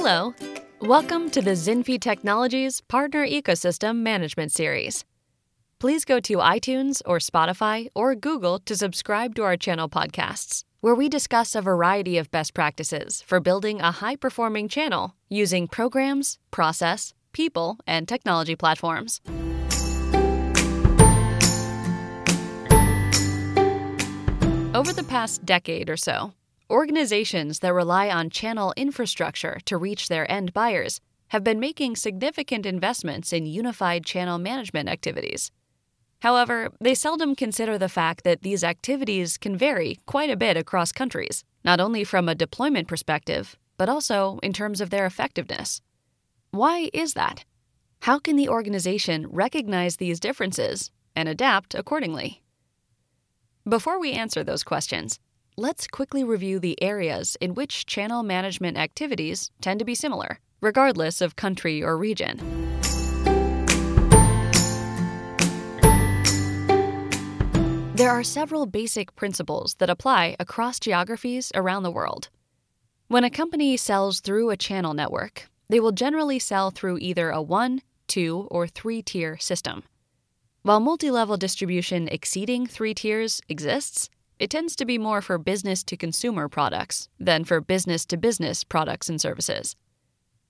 Hello. Welcome to the Zinfi Technologies Partner Ecosystem Management Series. Please go to iTunes or Spotify or Google to subscribe to our channel podcasts, where we discuss a variety of best practices for building a high performing channel using programs, process, people, and technology platforms. Over the past decade or so, organizations that rely on channel infrastructure to reach their end buyers have been making significant investments in unified channel management activities. However, they seldom consider the fact that these activities can vary quite a bit across countries, not only from a deployment perspective, but also in terms of their effectiveness. Why is that? How can the organization recognize these differences and adapt accordingly? Before we answer those questions, let's quickly review the areas in which channel management activities tend to be similar, regardless of country or region. There are several basic principles that apply across geographies around the world. When a company sells through a channel network, they will generally sell through either a one, two, or three tier system. While multi level distribution exceeding three tiers exists, it tends to be more for business to consumer products than for business to business products and services.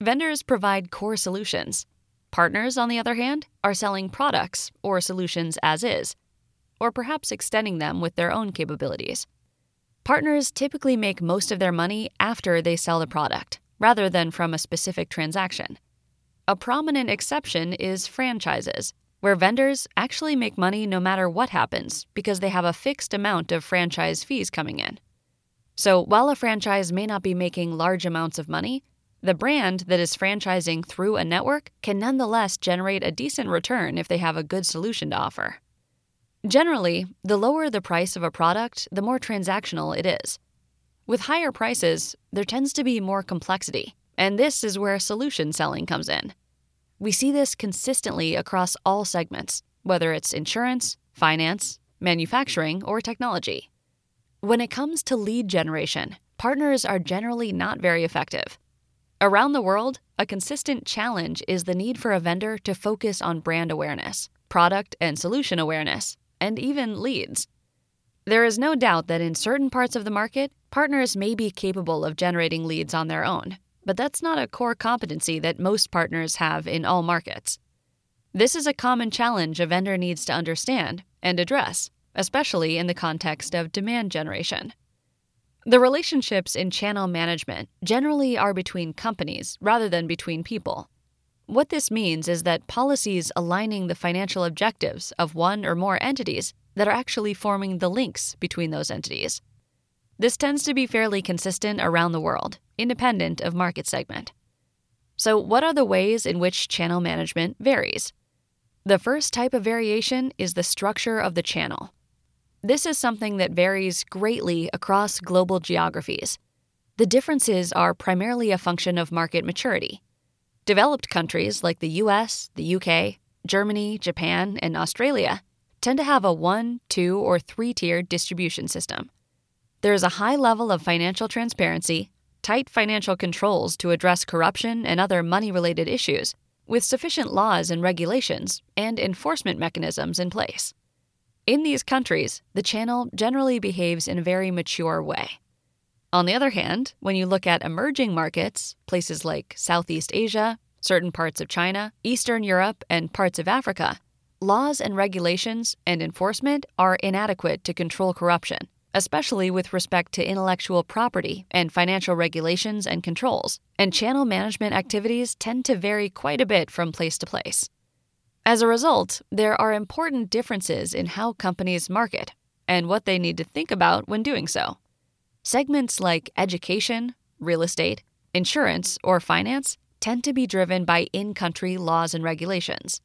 Vendors provide core solutions. Partners, on the other hand, are selling products or solutions as is, or perhaps extending them with their own capabilities. Partners typically make most of their money after they sell the product, rather than from a specific transaction. A prominent exception is franchises where vendors actually make money no matter what happens because they have a fixed amount of franchise fees coming in. So, while a franchise may not be making large amounts of money, the brand that is franchising through a network can nonetheless generate a decent return if they have a good solution to offer. Generally, the lower the price of a product, the more transactional it is. With higher prices, there tends to be more complexity, and this is where solution selling comes in. We see this consistently across all segments, whether it's insurance, finance, manufacturing, or technology. When it comes to lead generation, partners are generally not very effective. Around the world, a consistent challenge is the need for a vendor to focus on brand awareness, product and solution awareness, and even leads. There is no doubt that in certain parts of the market, partners may be capable of generating leads on their own, but that's not a core competency that most partners have in all markets. This is a common challenge a vendor needs to understand and address, especially in the context of demand generation. The relationships in channel management generally are between companies rather than between people. What this means is that policies aligning the financial objectives of one or more entities that are actually forming the links between those entities. This tends to be fairly consistent around the world, independent of market segment. So, what are the ways in which channel management varies? The first type of variation is the structure of the channel. This is something that varies greatly across global geographies. The differences are primarily a function of market maturity. Developed countries like the US, the UK, Germany, Japan, and Australia tend to have a one, two, or three tier distribution system. There is a high level of financial transparency, tight financial controls to address corruption and other money related issues, with sufficient laws and regulations and enforcement mechanisms in place. In these countries, the channel generally behaves in a very mature way. On the other hand, when you look at emerging markets, places like Southeast Asia, certain parts of China, Eastern Europe, and parts of Africa, laws and regulations and enforcement are inadequate to control corruption especially with respect to intellectual property and financial regulations and controls, and channel management activities tend to vary quite a bit from place to place. As a result, there are important differences in how companies market and what they need to think about when doing so. Segments like education, real estate, insurance, or finance tend to be driven by in country laws and regulations.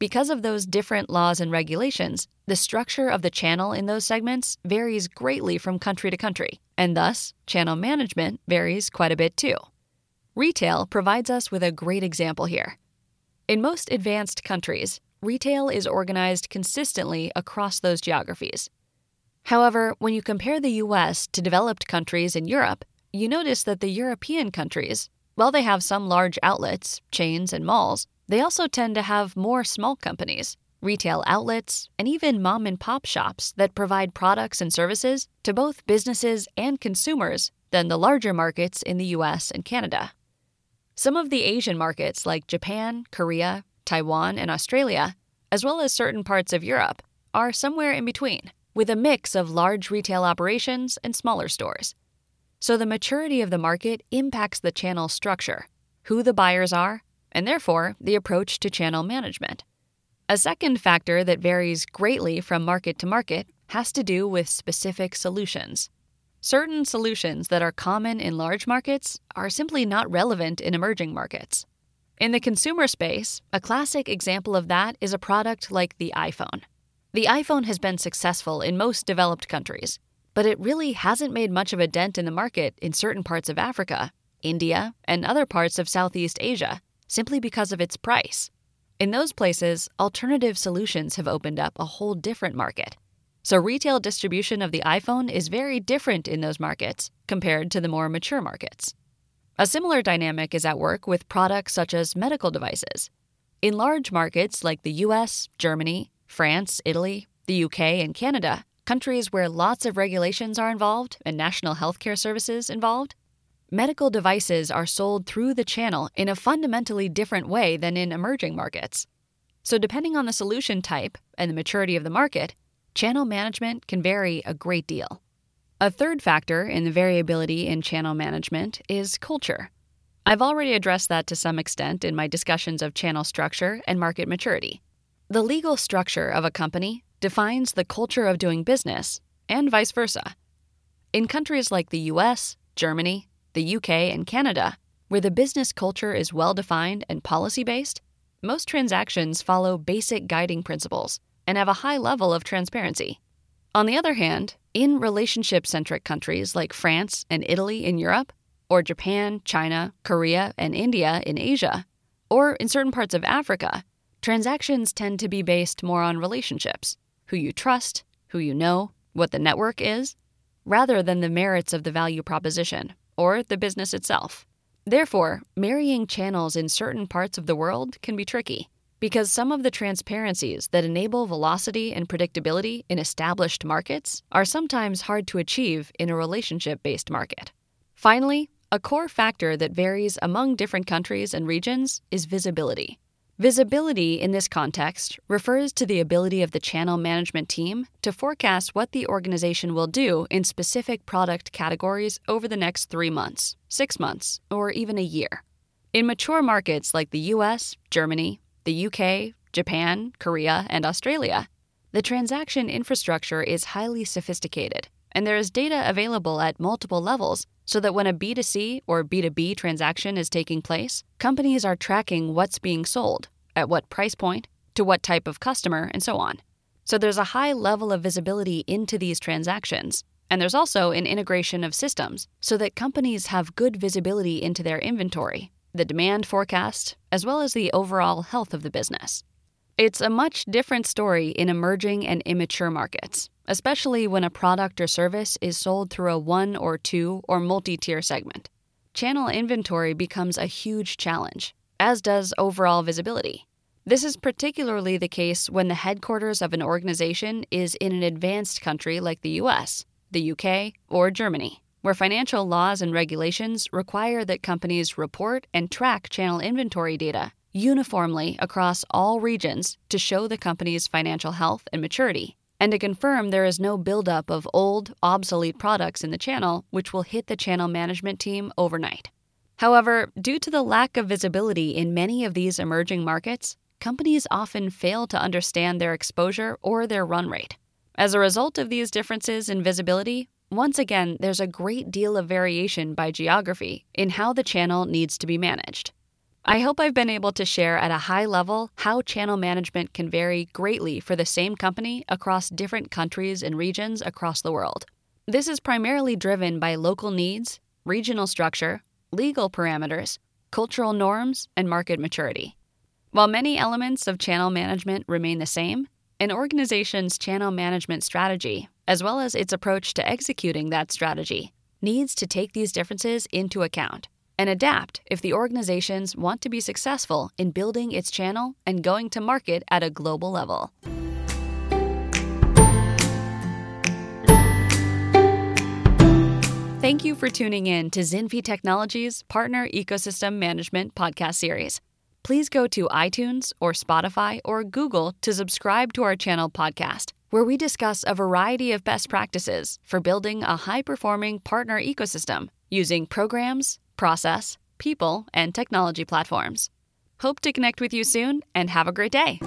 Because of those different laws and regulations, the structure of the channel in those segments varies greatly from country to country, and thus, channel management varies quite a bit too. Retail provides us with a great example here. In most advanced countries, retail is organized consistently across those geographies. However, when you compare the US to developed countries in Europe, you notice that the European countries, While they have some large outlets, chains, and malls, they also tend to have more small companies, retail outlets, and even mom and pop shops that provide products and services to both businesses and consumers than the larger markets in the US and Canada. Some of the Asian markets like Japan, Korea, Taiwan, and Australia, as well as certain parts of Europe, are somewhere in between, with a mix of large retail operations and smaller stores. So the maturity of the market impacts the channel structure, who the buyers are, and therefore the approach to channel management. A second factor that varies greatly from market to market has to do with specific solutions. Certain solutions that are common in large markets are simply not relevant in emerging markets. In the consumer space, a classic example of that is a product like the iPhone. The iPhone has been successful in most developed countries, but it really hasn't made much of a dent in the market in certain parts of Africa, India, and other parts of Southeast Asia simply because of its price. In those places, alternative solutions have opened up a whole different market. So, retail distribution of the iPhone is very different in those markets compared to the more mature markets. A similar dynamic is at work with products such as medical devices. In large markets like the US, Germany, France, Italy, the UK, and Canada, countries where lots of regulations are involved and national healthcare services involved, medical devices are sold through the channel in a fundamentally different way than in emerging markets. So, depending on the solution type and the maturity of the market, channel management can vary a great deal. A third factor in the variability in channel management is culture. I've already addressed that to some extent in my discussions of channel structure and market maturity. The legal structure of a company defines the culture of doing business, and vice versa. In countries like the US, Germany, the UK, and Canada, where the business culture is well defined and policy based, most transactions follow basic guiding principles and have a high level of transparency. On the other hand, in relationship centric countries like France and Italy in Europe, or Japan, China, Korea, and India in Asia, or in certain parts of Africa, transactions tend to be based more on relationships who you trust, who you know, what the network is, rather than the merits of the value proposition or the business itself. Therefore, marrying channels in certain parts of the world can be tricky because some of the transparencies that enable velocity and predictability in established markets are sometimes hard to achieve in a relationship based market. Finally, a core factor that varies among different countries and regions is visibility. Visibility in this context refers to the ability of the channel management team to forecast what the organization will do in specific product categories over the next three months, six months, or even a year. In mature markets like the US, Germany, the UK, Japan, Korea, and Australia, the transaction infrastructure is highly sophisticated, and there is data available at multiple levels so that when a B2C or B2B transaction is taking place, companies are tracking what's being sold, at what price point, to what type of customer, and so on. So there's a high level of visibility into these transactions. And there's also an integration of systems so that companies have good visibility into their inventory, the demand forecast, as well as the overall health of the business. It's a much different story in emerging and immature markets, especially when a product or service is sold through a one or two or multi tier segment. Channel inventory becomes a huge challenge, as does overall visibility. This is particularly the case when the headquarters of an organization is in an advanced country like the US, the UK, or Germany, where financial laws and regulations require that companies report and track channel inventory data uniformly across all regions to show the company's financial health and maturity, and to confirm there is no buildup of old, obsolete products in the channel which will hit the channel management team overnight. However, due to the lack of visibility in many of these emerging markets, companies often fail to understand their exposure or their run rate. As a result of these differences in visibility, once again, there's a great deal of variation by geography in how the channel needs to be managed. I hope I've been able to share at a high level how channel management can vary greatly for the same company across different countries and regions across the world. This is primarily driven by local needs, regional structure, legal parameters, cultural norms, and market maturity. While many elements of channel management remain the same, an organization's channel management strategy, as well as its approach to executing that strategy, needs to take these differences into account and adapt if the organizations want to be successful in building its channel and going to market at a global level. Thank you for tuning in to Zinfi Technologies Partner Ecosystem Management podcast series. Please go to iTunes or Spotify or Google to subscribe to our channel podcast, where we discuss a variety of best practices for building a high performing partner ecosystem using programs, process, people, and technology platforms. Hope to connect with you soon and have a great day.